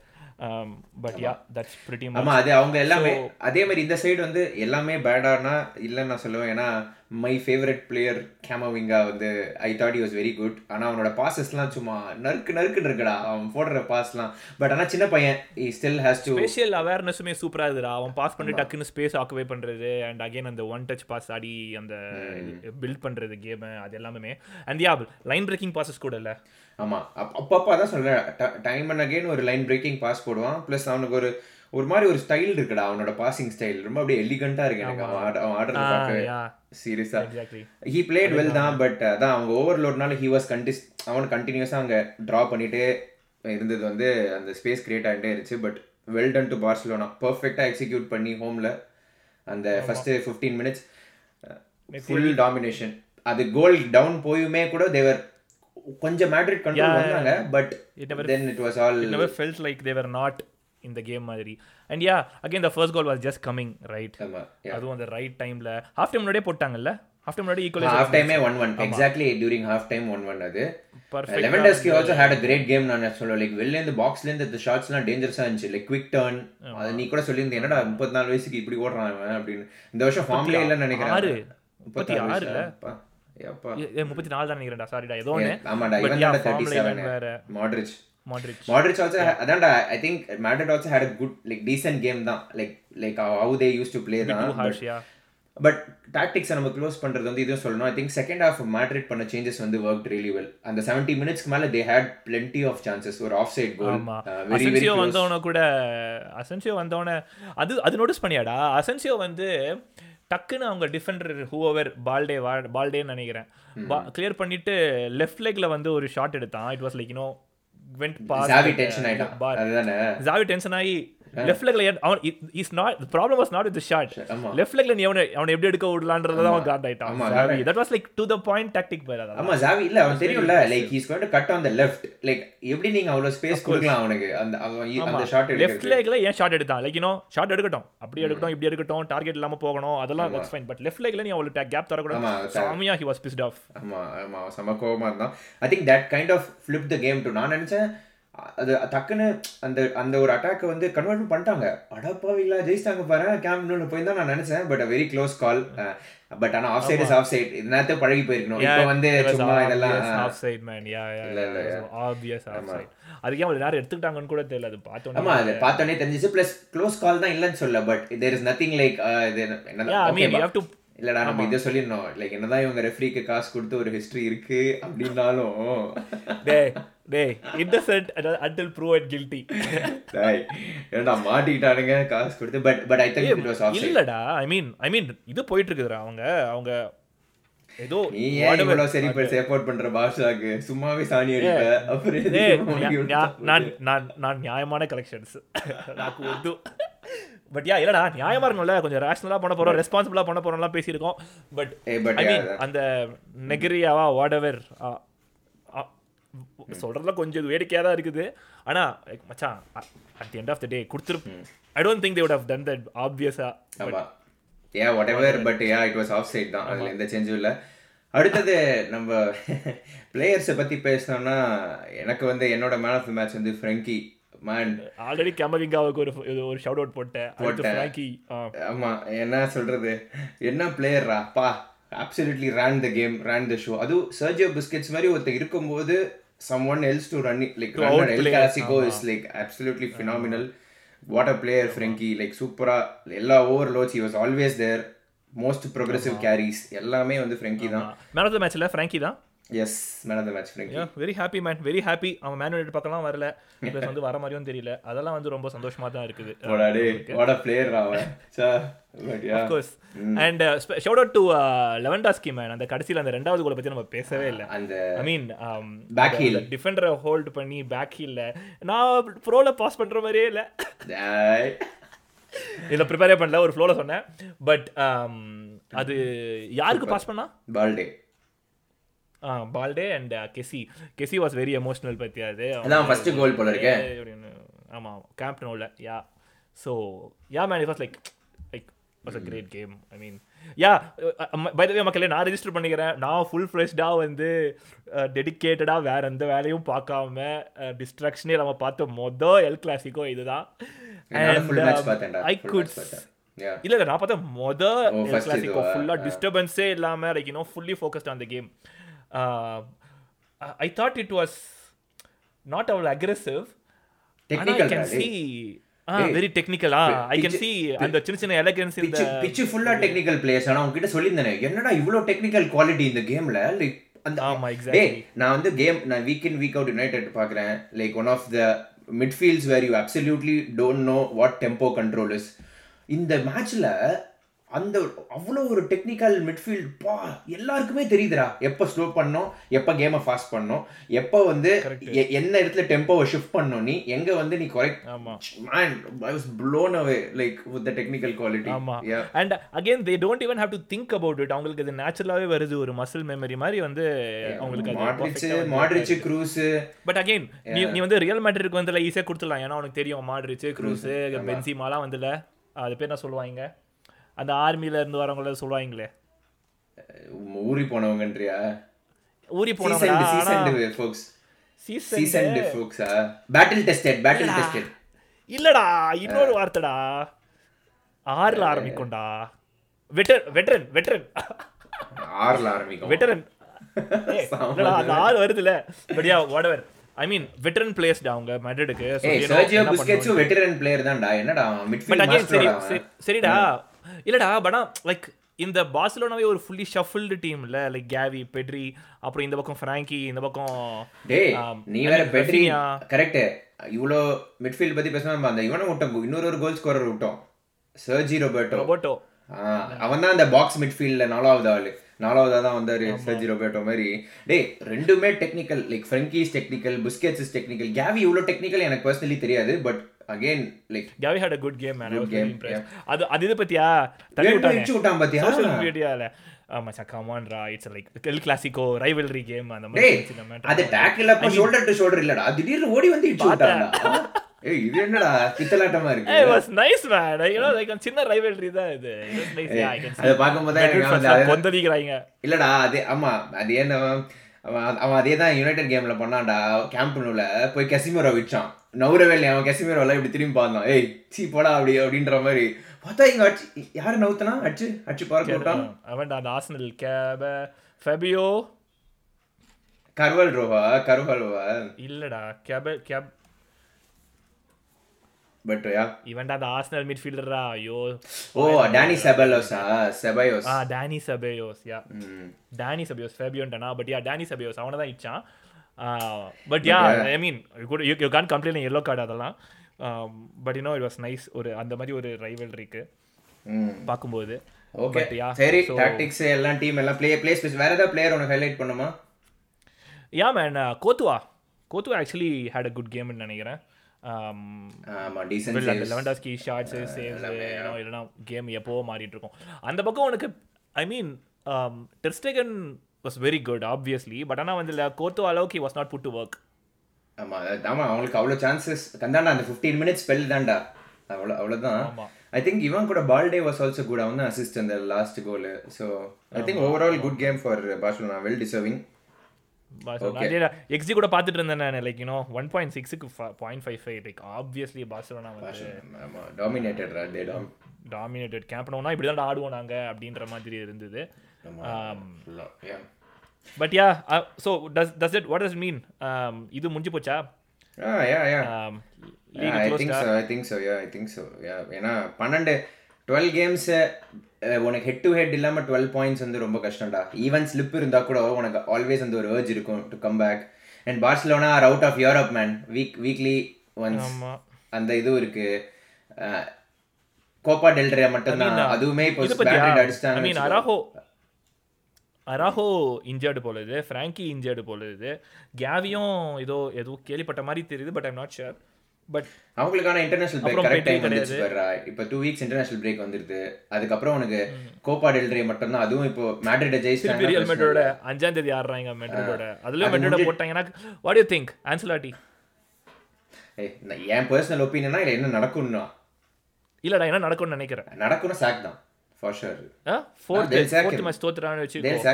but yeah that's pretty ஆமா அது அவங்க எல்லாமே அதே மாதிரி இந்த சைடு வந்து எல்லாமே பேடானா இல்லைன்னு நான் சொல்லுவேன். ஏன்னா மை ஃபேவரட் பிளேயர் கேமவிங்கா வந்து I thought was very good ஆனா அவனோட பாசஸ்லாம் சும்மா நறுக்கு நறுக்குன்னு இருக்குடா. அவன் போடுற பாஸ்லாம் பட் ஆனா சின்ன பையன் he still has to spatial அவேர்னஸுமே சூப்பரா இருக்குடா அவன் பாஸ் பண்ணி டக்குன்னு ஸ்பேஸ் ஆக்குவே பண்றது அண்ட் அகைன் அந்த ஒன் டச் பாஸ் ஆடி அந்த பில்ட் பண்றது கேம் அது எல்லாமே. And yeah line breaking passes கூட இல்ல. ஆமா. அப்- அப்பப்போ அதான் சொல்றேன். டைம் அண்ட் அகைன் ஒரு லைன் பிரேக்கிங் பாஸ் போடுவான். ப்ளஸ் அவனுக்கு ஒரு ஒரு மாதிரி ஒரு ஸ்டைல் இருக்குடா அவனோட பாசிங் ஸ்டைல் ரொம்ப அப்படியே எலிகண்டா இருக்கு எனக்கு. அவன் ஆட- அவன் ஆடுறது பார்க்க சீரியஸா ஹீ பிளேட் வெல் தான் பட் அதான் அவங்க ஓவர்லோட்னால ஹி வாஸ் கண்டிஸ் அவன் கண்டினியூஸாக அங்கே ட்ரா பண்ணிட்டே இருந்தது வந்து அந்த ஸ்பேஸ் கிரியேட் ஆகிட்டே இருந்துச்சு. But well done to Barcelona பர்ஃபெக்டாக எக்ஸிக்யூட் பண்ணி ஹோமில் அந்த first fifteen minutes full domination அது கோல் டவுன் போயுமே கூட தேவர் கொஞ்சம் மேட்ரிட் கண்ட்ரோல் வந்தாங்க but It never- then it was all never felt like they were not in the game மாதிரி. And yeah again the first goal was just coming right அதுவும் அந்த ரைட் டைம்ல ஹாஃப் டைம் முன்னாடியே போட்டாங்கல்ல? ஹாஃப் டைம் முன்னாடி ஹாஃப் டைமே one one exactly during half time one one அது. Lewandowski also had a great game நான் சொல்லுவேன் லைக் வெளில இருந்து பாக்ஸ்ல இருந்து இந்த ஷாட்ஸ்லாம் டேஞ்சரஸா இருந்துச்சு. லைக் குவிக் டர்ன் அது நீ கூட சொல்லியிருந்த என்னடா முப்பத்தி நாலு வயசுக்கு இப்படி ஓடுறான் அப்படின்னு. இந்த வருஷம் ஃபார்ம்ல இல்லைன்னு நினைக்கிறேன். முப்பத்தி முப்பத்தி ஆறு ஆறுல? முப்பத்தி நாலு தான் நினைக்கிறேன்டா சாரிடா ஏதோ ஒன்று ஆமாடா But இவன் yeah, தான் தேர்ட்டி formula செவன் இவன் வேற. மாட்ரிச் மாட்ரிச் மாட்ரிச் ஆல்சோ அதான்டா I think Madrid also had a good like decent game தான். Like like how they use to play தான். பட் டாக்டிக்ஸை நம்ம க்ளோஸ் பண்ணுறது வந்து இதுவும் சொல்லணும். I think second half Madrid பண்ண சேஞ்சஸ் வந்து ஒர்க் ரியலி வெல் அந்த செவன்ட்டி மினிட்ஸ்க்கு மேலே they had plenty of chances ஒரு ஆஃப் சைட் கோல் அசென்சியோ வந்தவன கூட அசென்சியோ வந்தவன அது அது நோட்டீஸ் பண்ணியாடா? அசென்சியோ வந்து டக்குன்னு அவங்க டிஃபெண்டர் ஹூவர் பால்டே பால்டேன்னு நினைக்கிறேன். கிளியர் பண்ணிட்டு லெஃப்ட் லெக்ல வந்து ஒரு ஷாட் எடுத்தான். It was like you know went past Xavi tension ஆகி லெஃப்ட் லெக்ல அவன் is not problem was not with shot left லெக்ல நீ அவனை அவனை எப்படி எடுக்க விடலான்றத அவன் காட் ஆயிட்டான் that was like to the point tactic பேர் அதான் ஆமா ஜாவி இல்ல அவன் தெரியும்ல like he's going to cut on the left like எப்படி நீங்க அவ்வளவு ஸ்பேஸ் கொடுக்கலாம் அவனுக்கு? அந்த அந்த ஷாட் லெஃப்ட் எடுக்கிறது லெக்ல ஏன் ஷாட் எடுத்தான்? லைக் யூனோ ஷாட் எடுக்கட்டும். அப்படி எடுக்கட்டும் இப்படி எடுக்கட்டும் டார்கெட் இல்லாம போகணும் அதெல்லாம் தட்ஸ் ஃபைன் பட் லெஃப்ட் லெக்ல நீ அவ்வளவு கேப் தரக்கூடாது. ஆமா, சாமியா ஹி வாஸ் பிஸ்ட் ஆஃப் ஆமா ஆமா செம கோவமா இருந்தான். I think that kind of flip the game too நான் நினைச்சேன் அது டக்குன்னு அந்த அந்த ஒரு அட்டாக்கை வந்து கன்வெர்ட் பண்ணிட்டாங்க. அடப்பாவிங்களா ஜெயிச்சிட்டாங்க பாரு. கேம்ப்னு போய் தான் நான் நினைச்சேன் but very close call but ஆனா off side is offside நேரத்தை பழகி போயிருக்கணும். இப்போ வந்து சும்மா இதெல்லாம் of side man yeah yeah இல்ல, இல்ல, ஆப்வியஸ் ஆஃப் சைட் அதுக்கு ஒரு நேரம் எடுத்துக்கிட்டாங்கன்னு கூட தெரியல. அது பார்த்தோம் ஆமா அது பார்த்தோன்னே தெரிஞ்சிச்சு. பிளஸ் க்ளோஸ் கால் தான் இல்லைன்னு சொல்ல but there is nothing like இது டு இல்லடா நம்ம இதை சொல்லிடணும். லைக் என்னதான் இவங்க ரெஃப்ரிக்கு காசு கொடுத்து ஒரு ஹிஸ்டரி இருக்கு அப்படின்னாலும் டேய் innocent until prove and guilty டேய் ஏன்டா மாட்டிட்டானுங்க காசு கொடுத்து but but I think it was off இல்லடா ஐ மீன் ஐ மீன் இது போயிட்டு இருக்குதுடா அவங்க அவங்க ஏதோ நீ ஏன் இவ்வளவு சரி பட் சப்போர்ட் பண்ற பாஷாக்கு? சும்மாவே சாணி அடிப்ப அப்புறம் நான் நான் நான் நியாயமான கலெக்ஷன்ஸ் நான் வந்து பட் யா இல்லடா நியாயமா இருக்கும்ல கொஞ்சம் ரேஷனலா பண்ண போறோம் ரெஸ்பான்சிபிளா பண்ண போறோம்லாம் பேசியிருக்கோம். பட் ஐ மீன் அந்த நெகரியாவா வாட் எவர் சொல்றதுல கொஞ்சம் வேடிக்கையா தான் இருக்குது. ஆனா like, மச்சான் at the end of the day கொடுத்துரு I don't think they would have done that ஆப்வியஸா ஆமா ஏ whatever but yeah it was offside தான். அதுல எந்த சேஞ்சும் இல்ல. அடுத்தது நம்ம பிளேயர்ஸை பத்தி பேசணும்னா எனக்கு வந்து என்னோட மேன் ஆஃப் த மேட்ச் வந்து ஃப்ரெங்கி மேன் ஆல்ரெடி கமவிங்காவுக்கு ஒரு ஒரு ஷவுட் அவுட் போட்டேன். போட்டேன். ஃப்ராங்கி ஆமா என்ன சொல்றது? என்ன பிளேயர்ரா பா absolutely run the game run the show அதுவும் சர்ஜியோ பிஸ்கெட்ஸ் மாதிரி ஒருத்தர் இருக்கும்போது someone else to run like run El outplay, Clasico is like absolutely phenomenal what a player Frenkie like சூப்பரா எல்லா over லோச் he was always there most progressive carries எல்லாமே வந்து ஃப்ரெங்கி தான். மேன் ஆஃப் த மேட்ச்ல ஃப்ராங்கி தான். Yes man of the match Frenkie very happy man very happy அவன் மேன் யுனைடெட் பக்கம்லாம் வரல. ப்ளஸ் வந்து வர மாதிரியும் தெரியல. அதெல்லாம் வந்து ரொம்ப சந்தோஷமா தான் இருக்குது. போடாடே வாட் பிளேயர் அவன். சா but yeah course and shout out to Lewandowski man அந்த கடைசியில் அந்த ரெண்டாவது கோலை பத்தி நம்ம பேசவே இல்லை. அந்த ஐ மீன் Back heel. டிஃபெண்டரை ஹோல்ட் பண்ணி பேக் ஹீல்ல நான் ப்ரோல பாஸ் பண்ற மாதிரியே இல்லை. இதில் ப்ரிப்பேரே பண்ணல ஒரு ஃப்ளோல சொன்னேன். பட் அது யாருக்கு பாஸ் பண்ணா? Balde Balde and Kessie. Kessie was very emotional பத்தி அது அதான் ஃபர்ஸ்ட் கோல் போல இருக்கே. அப்படின்னு. ஆமாம் Camp நோவில் yeah so yeah man it was like like was a great game I mean yeah by the மக்களே நான் ரெஜிஸ்டர் பண்ணிக்கிறேன். நான் ஃபுல் ஃப்ரெஷ்டாக வந்து டெடிக்கேட்டடாக வேற எந்த வேலையும் பார்க்காம டிஸ்ட்ராக்ஷனே நம்ம பார்த்த மொதல் எல் கிளாசிக்கோ இதுதான். I good. இல்ல இல்ல நான் பார்த்தா மொத ஓ, எல் கிளாசிக்கோ இதுவா? ஃபுல்லா டிஸ்டர்பன்ஸே இல்லாம like you know fully focused on the game I thought it was not அவ்வளோ அக்ரெசிவ். வெரி டெக்னிக்கலா ஐ கேன் சி அந்த சின்ன சின்ன எலகன்ஸ் இந்த பிச்சு ஃபுல்லா டெக்னிக்கல் பிளேயர்ஸ் ஆனா உங்ககிட்ட சொல்லியிருந்தேனே என்னடா இவ்வளோ டெக்னிக்கல் குவாலிட்டி இந்த கேம்ல லைக் அந்த ஆமா, exactly. டேய் நான் வந்து கேம் நான் week in week out United பார்க்குறேன். Like one of the midfields where you absolutely don't know what tempo control is இந்த மேட்ச்ல அந்த அவ்வளோ ஒரு டெக்னிக்கல் மிட்ஃபீல்ட் பா எல்லாருக்குமே தெரியுதுடா. எப்போ ஸ்லோ பண்ணணும் எப்போ கேமை ஃபாஸ்ட் பண்ணணும் எப்போ வந்து என்ன இடத்துல டெம்போவை ஷிஃப்ட் பண்ணணும் நீ எங்க வந்து நீ correct was blown away like with the technical quality. ஆமா. Yeah. And again they don't even have to think about it அவங்களுக்கு அது நேச்சுரலாவே வருது. ஒரு மசில் மெமரி மாதிரி வந்து அவங்களுக்கு அது மாட்ரிச் perfect ஆ வந்து மாட்ரிச் க்ரூஸ் பட் அகைன் நீ நீ வந்து ரியல் மேட்ரிக்கு வந்து ஈஸியாக கொடுத்துடலாம். ஏன்னா உனக்கு தெரியும் மாட்ரிச் க்ரூஸ் பென்சிமாலாம் வந்துல அது பேர் என்ன சொல்லுவாங்க? அந்த ஆர்மில இருந்து வரவங்கள சொல்லுவாங்களே. ஊறி போனவங்கன்றியா? ஊறி போனவங்க சீசன் ஆ? பேட்டில் டெஸ்டட் பேட்டில் டெஸ்டட் இல்லடா இன்னொரு வார்த்தைடா. ஆறுல ஆரம்பிக்கும்டா. வெட்டர் வெட்டரன் வெட்டரன் ஆறுல ஆரம்பிக்கும். வெட்டரன் அந்த ஆறு வருதுல. But yeah what I mean veteran பிளேயர்ஸ்டா அவங்க மேட்ரிடுக்கு ஏய் சர்ஜியோ புஸ்கெட்ஸும் வெட்டரன் பிளேயர் தான்டா. என்னடா மிட்ஃபீல்ட் மாஸ்டர் சரிடா. இல்லடா பட் லைக் இந்த பார்சிலோனாவே ஒரு ஃபுல்லி ஷஃபிள்டு டீம்ல லைக் கேவி பெட்ரி அப்புறம் இந்த பக்கம் ஃப்ராங்கி இந்த பக்கம் Um, நீ வேற பெட்ரி. கரெக்ட் இவ்வளோ மிட்ஃபீல்ட் பத்தி பேசாம நம்ம அந்த இவனை விட்டோம். இன்னொரு ஒரு கோல் ஸ்கோரர் விட்டோம் சர்ஜி ரொபர்ட்டோ ரொபோட்டோ அவன் தான் அந்த பாக்ஸ் மிட்ஃபீல்ட்ல நாலாவது ஆளு. நாலாவதா தான் வந்தாரு சர்ஜி ரொபர்ட்டோ மாதிரி. டேய் ரெண்டுமே technical like Frenkie's technical Busquets is technical Gavi இவ்வளோ டெக்னிக்கல் எனக்கு பர்சனலி தெரியாது but again like Gavi had a good game man impressed அது அது இது பத்தியா? தள்ளி விட்டாங்க விட்டான். பாத்தியா? சோஷியல் மீடியால மச்சான் கமான்ரா it's like El Clasico rivalry game அந்த மாதிரி சின்ன matter. அது டேக்கிள் அப்ப ஷோல்டர் டு ஷோல்டர் இல்லடா. திடீர்னு ஓடி வந்து இடிச்சு ஏய் இது என்னடா? இருக்கு. know like சின்ன ரைவல்ரி தான் இது. அதை தான் எனக்கு. கொந்தளிக்கிறாங்க. இல்லடா அது ஆமா அது என்ன அவன் அவன் அதே தான் யுனைடெட் கேம்ல பண்ணான்டா. கேம்ப் நூல போய் கெசிமரோ நவுரவே இல்லையா அவன் கெசிமரோல இப்படி திரும்பி பார்த்தான். ஏய் சீ போடா அப்படி அப்படின்ற மாதிரி. பார்த்தா இங்க அடிச்சு யாரு நவுத்தனா? அடிச்சு அடிச்சு பார்க்க விட்டான் அவன் அந்த ஆர்சனல் கேப ஃபெபியோ கர்வல் ரோவா கர்வல்வா இல்லடா கேப கேப் பட் யா இவன்டா அந்த ஆர்சனல் மிட்ஃபீல்டரா ஐயோ ஓ Danny செபலோஸா Ceballos ah Danny சபேயோஸ் yeah Danny சபியோஸ் ஃபேபியோன்டனா but yeah Danny சபியோஸ் அவனை தான் இச்சான் but yeah I mean good you Khan complain yellow card அதெல்லாம். But you know it was nice ஒரு அந்த மாதிரி ஒரு ரைவல்ரிக்கு ம் பார்க்கும்போது. ஓகே சரி டாக்டிக்ஸ் எல்லாம் டீம் எல்லாம் ப்ளே ப்ளே வேற ஏதாவது பிளேயர் உனக்கு ஹைலைட் பண்ணுமா? Yeah man கோத்துவா கோத்துவா actually had a good கேம்னு நினைக்கிறேன். லெவன்டாஸ்கி ஷார்ட்ஸு சேவ்ஸ் இல்லைனா கேம் எப்போ மாறிட்டு இருக்கும். அந்த பக்கம் உனக்கு I mean Ter Stegen was very good obviously but ஆனால் வந்து கோத்து அளவுக்கு was not put to work ஆமா அது- ஆமா அவங்களுக்கு அவ்வளோ சான்சஸ் தந்தாண்டா அந்த ஃபிஃப்டீன் மினிட்ஸ் ஸ்பெல் தான்டா. அவ்வளோ அவ்வளோதான். ஐ திங்க் இவன் கூட பால்டே வாஸ் ஆல்சோ குட் அவன் தான் அசிஸ்ட் அந்த last goal so I think overall good game for Barcelona well deserving xG கூட பார்த்துட்டு இருந்தேன் நான் like you know one point சிக்ஸுக்கு point five five like obviously Barcelona வந்து டாமினேட்டட் டாமினேட்டட் கேம்ப்னோனா இப்படி தான் ஆடுவோம் நாங்கள் அப்படின்ற மாதிரி இருந்தது. But yeah so does does it what does mean இது முடிஞ்சு போச்சா? ஆ யா யா Yeah, I think so. I think so. Yeah, I think so. Yeah, ஏன்னா பன்னெண்டு டுவெல் கேம்ஸ் உனக்கு ஹெட் டு ஹெட் இல்லாம டுவெல் பாயிண்ட்ஸ் வந்து ரொம்ப கஷ்டம்டா. ஈவன் ஸ்லிப் இருந்தா கூட உனக்கு ஆல்வேஸ் அந்த ஒரு ஏர்ஜ் இருக்கும் to come back and Barcelona are out of Europe man week weekly once அந்த இது இருக்கு. கோப்பா டெல்ரே மட்டும்தான். அதுவுமே இப்போ ஐ அடிச்சிட்டாங்க மீன் அராஹோ அராஹோ இன்ஜர்டு போல இது. ஃப்ராங்கி இன்ஜர்டு போல இது. கேவியும் ஏதோ ஏதோ கேள்விப்பட்ட மாதிரி தெரியுது but I'm not sure but அவங்களுக்கான இன்டர்நேஷனல் பிரேக் கரெக்ட் டைம் வந்துச்சு இப்போ டூ வீக்ஸ் இன்டர்நேஷனல் பிரேக் வந்துருது. அதுக்கப்புறம் உனக்கு கோப்பா டெல்ரே மட்டும்தான். அதுவும் இப்போ மேட்ரிட் திருப்பி ரியல் ஜெயிச்சிட்டாங்க மெட்ரோட அஞ்சாம் தேதி ஆடுறாங்க மெட்ரோட அதுலயும் மெட்ரோட போட்டாங்கன்னா வாட் யூ திங்க் ஆன்சலாட்டி என் பர்சனல் ஒப்பீனியனா இல்லை என்ன நடக்கும்னா? இல்லடா என்ன நடக்கும்னு நினைக்கிறேன். நடக்கும்னா சாக் தான். For sure fourth fourth. Match தோத்துறான்னு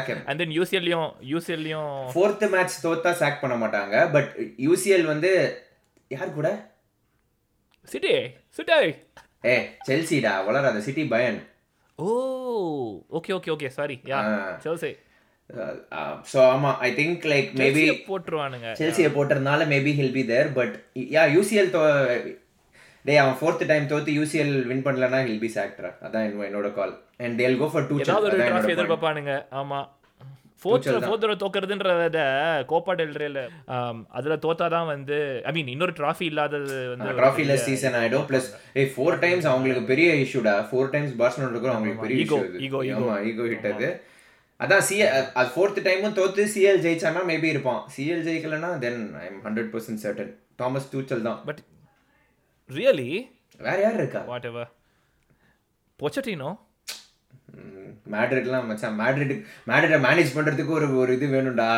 him. And then யூசிஎல்லையும் யூசிஎல்லையும் ஃபோர்த் மேட்ச் தோத்தா சாக் பண்ண மாட்டாங்க. பட் யூசிஎல் வந்து யார் கூட? சிட்டி சிட்டி ஏ செல்சிடா வளராத City Bayern oh okay okay okay sorry yeah Chelsea so ஆமா ஐ திங்க் லைக் மேபி போட்டுருவானுங்க. செல்சியை போட்டதுனால maybe he'll be there but yeah UCL though டேய் அவன் ஃபோர்த் டைம் தோத்து யூசிஎல் வின் பண்ணலனா ஹில் பி சாக்டரா அதான் என்னோட- கால் அண்ட் தேல் கோ ஃபார் டூ ஏதாவது ஒரு எதிர்பார்ப்பானுங்க. ஆமா. ஃபோர்த் ஃபோர்த் தடவை தோக்கிறதுன்றத கோப்பா டெல்ரேல அதுல தோத்தாதான் வந்து ஐ மீன் இன்னொரு டிராஃபி இல்லாதது வந்து ட்ராஃபிலெஸ் சீசன் ஆயிடும் ப்ளஸ் ஏய் ஃபோர் டைம்ஸ் அவங்களுக்கு பெரிய இஷ்யூடா ஃபோர் டைம்ஸ் பார்சலோனா இருக்கும் அவங்களுக்கு பெரிய ego. ஆமா ஈகோ ஹிட் அது. அதான் சிஎல் அது ஃபோர்த் டைமும் தோத்து சிஎல் ஜெயிச்சானா மேபி இருப்பான். CL ஜெயிக்கலனா then I am hundred percent certain Thomas Tuchel தான். பட் ரியலி வேற யார் இருக்கா? வாட் எவர் பொச்சட்டினோ மேட்ரிட்லாம் மச்சான் மேட்ரிட் மேட்ரிட்டை மேனேஜ் பண்றதுக்கு ஒரு ஒரு இது வேணும்டா.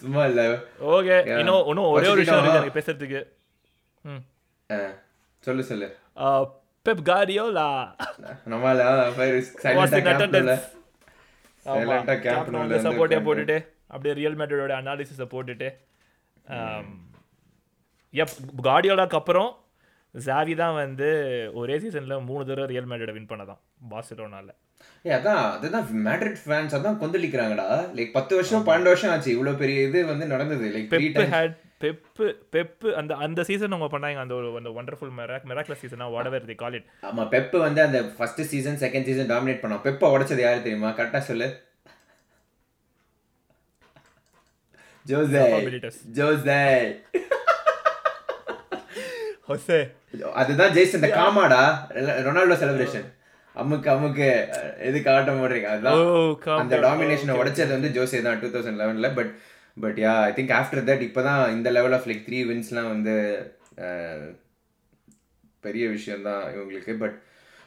சும்மா- இல்ல. ஓகே இன்னும் இன்னும் ஒரே ஒரு விஷயம். இருக்கு பேசுறதுக்கு. ம். சொல்லு சொல்லு. பெப் கார்டியோலா நம்மள சைலண்டா சப்போர்ட்டே போட்டுட்டு அப்படியே ரியல் மேட்டரோட அனாலிசிஸை போட்டுட்டு எப் கார்டியோலாக்கு அப்புறம் ஜாவி தான் வந்து ஒரே சீசன்ல மூணு தடவை ரியல் மேட்டரோட வின் பண்ணதான் பார்சிலோனால ஏய் அதான் அதுதான் மேட்ரிட் ஃபேன்ஸ் அதான் கொந்தளிக்கிறாங்கடா. லைக் பத்து வருஷம் பன்னெண்டு வருஷம் ஆச்சு. இவ்வளவு பெரிய இது வந்து நடந்தது. லைக் பெப்பு பெப்பு அந்த அந்த சீசன் அவங்க பண்ணாங்க. அந்த ஒரு அந்த ஒண்டர்ஃபுல் மெராக் மெராக்லஸ் சீசனா whatever the call it ஆமா பெப் வந்து அந்த first season second season dominate பண்ணோம். பெப்பை உடைச்சது யாரு தெரியுமா? கரெக்டா சொல்லு. ஜோசே. ஜோசே ஹொசே அதுதான் ஜெயிஸ் இந்த காமாடா. ரொனால்டோ செலிப்ரேஷன் அமுக்கு அமுக்கு எது காட்ட போடுறீங்க? அதுதான் கம் அந்த டாமினேஷனை உடைச்சது வந்து ஜோசே தான் டூ தௌசண்ட் லெவனில் but but yeah I think after that இப்போ தான் இந்த லெவல் ஆஃப் லைக் த்ரீ வின்ஸ்லாம் வந்து பெரிய விஷயம் தான் இவங்களுக்கு. பட்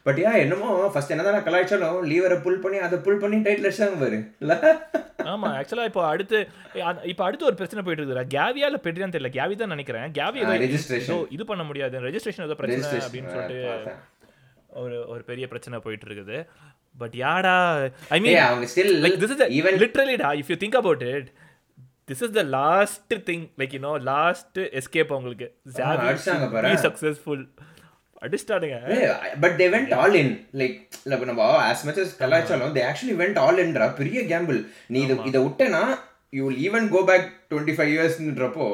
பட் யா என்னமோ ஃபர்ஸ்ட் என்னதான் கலாய்ச்சாலும் லீவரை புல் பண்ணி அதை புல் பண்ணி டைட்டில் அடிச்சாங்க பாரு. இல்ல? ஆமா ஆக்சுவலா இப்போ அடுத்து இப்போ அடுத்து ஒரு பிரச்சனை போயிட்டு இருக்குடா கேவியா இல்ல பெட்ரியான்னு தெரியல. கேவி தான் நினைக்கிறேன். Gavi registration. ஏதோ இது பண்ண முடியாது. ரெஜிஸ்ட்ரேஷன் ஏதோ பிரச்சனை அப்படின்னு சொல்லிட்டு. ஒரு ஒரு பெரிய பிரச்சனை போயிட்டு இருக்குது பட் யாடா ஐ மீன் அவங்க still like this is the even da if you think about it this is the last thing like you know last escape அவங்களுக்கு. successful. அடிச்சிட்டானுங்க. But they went all in like நம்ம as கலாய்ச்சாலும் தே ஆக்சுவலி வெண்ட் ஆல் இன்ரா பெரிய கேம்பிள் நீ இதை இதை விட்டேனா you will even go back twenty five இயர்ஸ்ன்றப்போ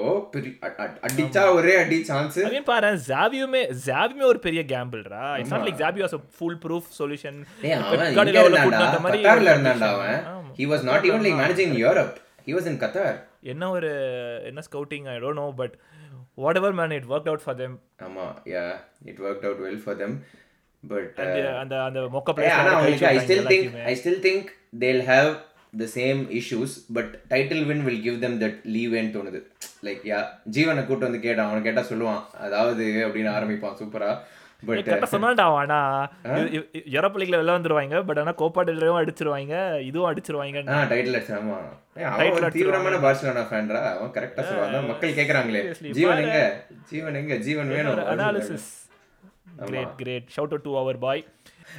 அடிச்சா ஒரே அடி சான்ஸ் mean பாரு ஜாவியுமே ஜாவியுமே ஒரு பெரிய கேம்பிள்ரா it's not like Xavi was கூட்டிட்டு இருந்தான்டா. வந்த மாதிரி கத்தார்ல இருந்தான்டா. அவன். he was not even like managing Europe. He was in Qatar. என்ன ஒரு என்ன scouting I don't know but whatever man it work out for them ஆமா yeah it worked out well for them. But uh, அந்த அந்த மொக்க அவங்களுக்கு I still think I still think they'll have the same issues but title win will give them that லீவேன்னு தோணுது. லைக் யா ஜீவனை கூட்டு வந்து கேட்டான். அவனை கேட்டா சொல்லுவான் அதாவது அப்படின்னு ஆரம்பிப்பான். சூப்பரா பட் சொன்னான்டா ஆனா யூரோப் லீக்ல வெளில வந்துருவாங்க பட் ஆனா கோப்பா அடிச்சிருவாங்க இதுவும் அடிச்சிருவாங்க ஆ டைட்டில் அடிச்சு ஆமா. அவன் தீவிரமான பார்சலோனா ஃபேன்ரா அவன் கரெக்டா சொல்லுவான். அதான் மக்கள் கேக்குறாங்களே. ஜீவன் எங்க? ஜீவன் எங்க? ஜீவன் வேணும். Analysis great great shout out to our boy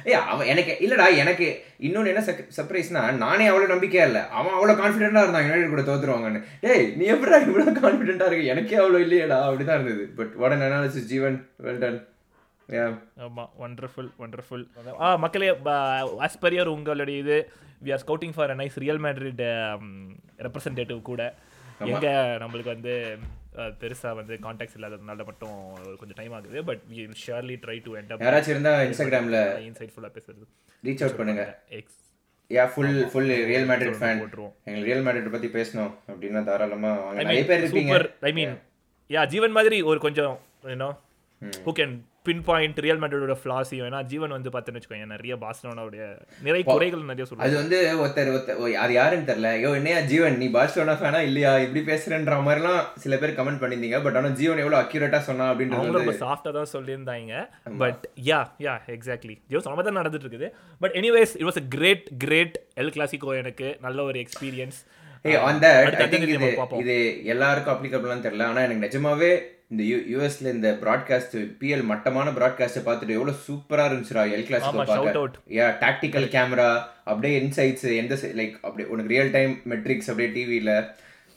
ஏய் அவன் எனக்கு இல்லடா எனக்கு இன்னொன்னு என்ன சர்ப்ரைஸ்னா நானே அவ்வளவு நம்பிக்கையா இல்ல. அவன் அவ்வளவு கான்ஃபிடென்ட்டா இருந்தான் யுனைடெட் கூட தோத்துருவாங்கன்னு. டேய் நீ எப்படா இவ்வளவு கான்ஃபிடென்ட்டா இருக்கு? எனக்கே அவ்வளவு இல்லையடா அப்படிதான் இருந்தது. But what an analysis Jeevan well done yeah ஆமா வண்டர்ஃபுல் வண்டர்ஃபுல் ஆ மக்களே per your உங்களுடைய இது we are scouting for nice Real Madrid representative கூட. எங்க நம்மளுக்கு வந்து அஹ், பெருசா வந்து கான்டாக்ட்ஸ் இல்லாததுனால மட்டும் கொஞ்சம் டைம் ஆகுது. But we surely try to end up யாராச்சும் இருந்தா இன்ஸ்டாகிராம்ல இன்சைட்ஃபுல்லா பேசுறது. ரீச் அவுட் பண்ணுங்க. X yeah full full Real Madrid fan எங்களுக்கு ரியல் மேட்ரிட் பத்தி பேசணும் அப்படின்னா தாராளமா வாங்க. ஐ நிறைய பேர் இருப்பீங்க. ஐ மீன் யா ஜீவன் மாதிரி ஒரு கொஞ்சம் you know who can pinpoint Real மேட்ரிடோட ஃபிளாஸையும் ஏன்னா ஜீவன் வந்து பார்த்துன்னு வச்சுக்கோங்க நிறைய பார்சலோனாவுடைய நிறைய குறைகள் நிறைய சொல்லுவாங்க அது வந்து ஒருத்தர் ஒருத்தர் அது யாருன்னு தெரியல. ஐயோ என்னையா ஜீவன் நீ பார்சலோனா ஃபேனா இல்லையா? இப்படி பேசுறேன்ற மாதிரிலாம் சில பேர் கமெண்ட் பண்ணியிருந்தீங்க. பட் ஆனா ஜீவன் எவ்வளவு அக்யூரேட்டா சொன்னா அப்படின்றது அவங்களும் வந்து ரொம்ப சாஃப்டாக தான் சொல்லியிருந்தாங்க. பட் யா யா எக்ஸாக்ட்லி ஜியோ சொன்ன தான் நடந்துட்டு இருக்குது. But anyways it was a great great El Clasico எனக்கு. நல்ல ஒரு எக்ஸ்பீரியன்ஸ் ஏய் ஆன் தட் இது எல்லாருக்கும் அப்ளிகபிளான்னு தெரியல. ஆனா எனக்கு நிஜமாவே இந்த யூ யூஎஸ்ல இந்த ப்ராட்காஸ்ட் பிஎல் மட்டமான ப்ராட்காஸ்ட் பார்த்துட்டு எவ்வளவு சூப்பரா இருந்துச்சுடா எல் out. பார்க்க யா டாக்டிக்கல் கேமரா அப்படியே இன்சைட்ஸ் எந்த லைக் அப்படியே உனக்கு ரியல் டைம் மெட்ரிக்ஸ் அப்படியே டிவில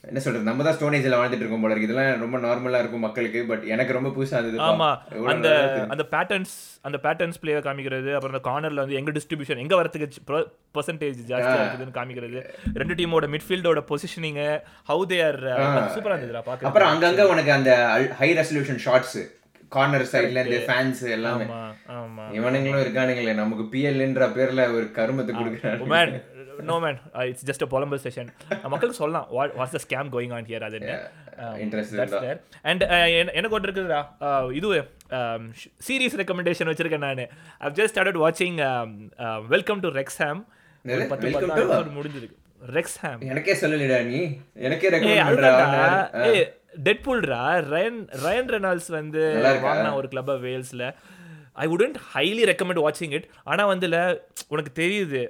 என்ன சொல்றது நம்ம தான் ஸ்டோனேஜ்ல வாழ்ந்துட்டு இருக்கோம் போல இருக்கு. இதெல்லாம் ரொம்ப நார்மலா இருக்கும் மக்களுக்கு பட் எனக்கு ரொம்ப புதுசா இருந்தது ஆமா அந்த. அந்த பேட்டர்ன்ஸ் அந்த பேட்டர்ன்ஸ் பிளேயர் காமிக்கிறது அப்புறம் அந்த கார்னர்ல வந்து எங்க டிஸ்ட்ரிபியூஷன் எங்க வரதுக்கு பர்சன்டேஜ் ஜாஸ்தியா இருக்குதுன்னு காமிக்கிறது. ரெண்டு டீமோட மிட்ஃபீல்டோட பொசிஷனிங் ஹவு தே ஆர் சூப்பரா இருந்ததுடா பாக்க அப்புறம் அங்கங்க உனக்கு அந்த ஹை ரெசல்யூஷன் ஷாட்ஸ் கார்னர் சைடுல இருந்து ஃபேன்ஸ் எல்லாமே. இவனுங்களும் இருக்கானுங்களே நமக்கு பிஎல்ன்ற பேர்ல ஒரு கருமத்தை கொடுக்குறாங்க man no man it's just a பொலம்பல் session மக்களுக்கு சொல்லலாம். What what's the scam going on here அது அண்ட் எனக்கு ஒன்று இருக்குதுடா? Uh, இது சீரீஸ் ரெக்கமெண்டேஷன் வச்சிருக்கேன் நான். ஐவ் ஜஸ்ட் ஸ்டார்டட் வாட்சிங் வெல்கம் டு என்னது? பத்து Welcome பத்து முடிஞ்சிருக்கு. ரெக்ஸ்ஹாம் எனக்கே சொல்லலடா நீ. எனக்கே ரெக்கமெண்ட் பண்ற ஏய் டெட்பூல்ரா ரயன் ரயன் ரெனால்ட்ஸ் வந்து? வாங்கினா ஒரு கிளப் வேல்ஸ்ல ஐ வுடன்ட் ஹைலி ரெக்கமெண்ட் வாட்சிங் இட் ஆனா வந்துல உனக்கு தெரியுது.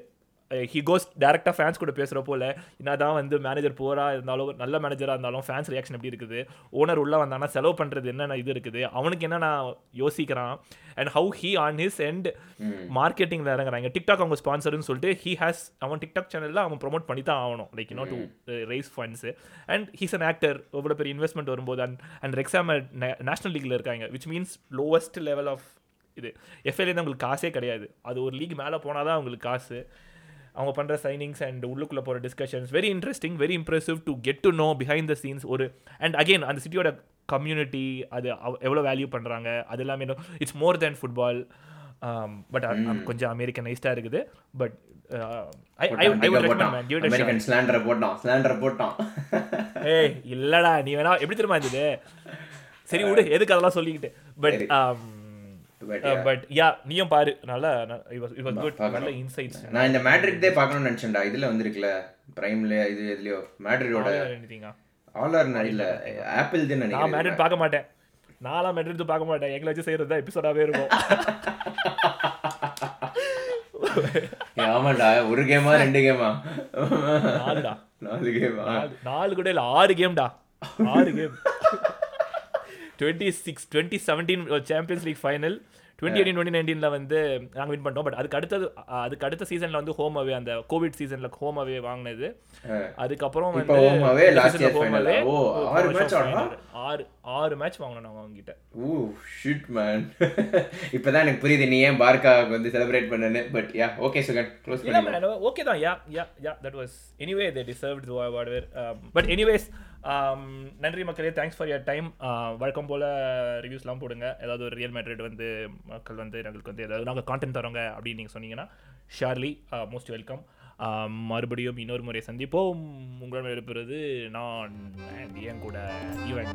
ஹி கோஸ் டேரக்டாக ஃபேன்ஸ் கூட பேசுகிற போல என்னதான் வந்து மேனேஜர் போரா இருந்தாலும் நல்ல மேனேஜராக இருந்தாலும் ஃபேன்ஸ் ரியாக்ஷன் எப்படி இருக்குது? ஓனர் உள்ளே வந்தானா செலவு பண்ணுறது என்னென்ன இது இருக்குது? அவனுக்கு என்ன நான் யோசிக்கிறான் and how he on his and மார்க்கெட்டிங்கில் இறங்குறாங்க டிக்டாக் அவங்க ஸ்பான்சர்னு சொல்லிட்டு ஹீ ஹேஸ் அவன் டிக்டாக் சேனலில் அவன் ப்ரொமோட் பண்ணி தான் ஆகணும். Like you know to raise funds and he's an actor எவ்வளோ பெரிய இன்வெஸ்ட்மெண்ட் வரும்போது அண்ட் அண்ட் ரெக்ஸாம் நேஷனல் லீக்ல இருக்காங்க which means lowest level of இது. எஃப்எல்ஏ தான் உங்களுக்கு காசே கிடையாது. அது ஒரு லீக் மேலே போனால் தான் உங்களுக்கு காசு. அவங்க பண்ணுற சைனிங்ஸ் அண்ட் உள்ளுக்குள்ளே போகிற discussions very interesting very impressive to get to know behind the scenes ஒரு அண்ட் அகெயின் அந்த சிட்டியோட கம்யூனிட்டி அது எவ்வளோ வேல்யூ பண்ணுறாங்க அது எல்லாமே it's more than football but கொஞ்சம் அமெரிக்கனைஸ்டாக இருக்குது பட் ஸ்லாண்டரை போட்டான். ஏய் இல்லடா நீ வேணா எப்படி தெரியுமா இருந்தது சரி விடு எதுக்கு அதெல்லாம் சொல்லிக்கிட்டு? பட் பட் யா நீயும் பாரு. நல்லா. நல்ல இன்சைட்ஸ் நான் இந்த மேட்ரிட் பார்க்கணும்னு நினைச்சேன்டா. இதுல வந்திருக்குல்ல பிரைம்ல இது எதுலயோ மேட்ரிடோட எனிதிங்கா ஆலர் இல்ல ஆப்பிள் தான் நான் மேட்ரிட் பார்க்க மாட்டேன். நான்லாம் மேட்ரிட் பார்க்க மாட்டேன். எங்களை வச்சு செய்யறது தான் எபிசோடாவே இருக்கும். ஏய், ஆமாண்டா. ஒரு கேமா ரெண்டு கேமா நாலுடா. நாலு கேமா நாலு கூட இல்ல ஆறு கேம்டா ஆறு game twenty six twenty seventeen Champions League final twenty eighteen twenty நைன்டீனில் வந்து நாங்கள் வின் பண்ணிட்டோம். பட் அதுக்கு அடுத்தது அதுக்கு அடுத்த சீசனில் வந்து ஹோம் அவே அந்த கோவிட் சீசனில் ஹோம் அவே வாங்கினது. அதுக்கப்புறம் இப்போ வந்து ஓ, ஒரு ஆறு. ஆறு மேட்ச் வாங்கினோம் நாங்கள் அவங்ககிட்ட. ஊ ஷிட் மேன் இப்பதான் எனக்கு புரியுது நீ ஏன் பார்க்காவுக்கு வந்து செலிப்ரேட் பண்ணனு பட் யா ஓகே சுகன் க்ளோஸ் man ஓகே தான். Yeah yeah yeah that was anyway they deserved whatever but anyways நன்றி மக்களே தேங்க்ஸ் ஃபார் யர் டைம் வழக்கம் போல் ரிவ்யூஸ்லாம் போடுங்க. ஏதாவது ஒரு ரியல் மேட்ரேட் வந்து மக்கள் வந்து எங்களுக்கு வந்து ஏதாவது நாங்கள் கான்டென்ட் தரோங்க அப்படின்னு நீங்கள் சொன்னீங்கன்னா ஷார்லி மோஸ்ட் வெல்கம் மறுபடியும் இன்னொரு முறை சந்திப்போம். உங்களிடம் எழுப்புறது நான் என் கூட ஈவன்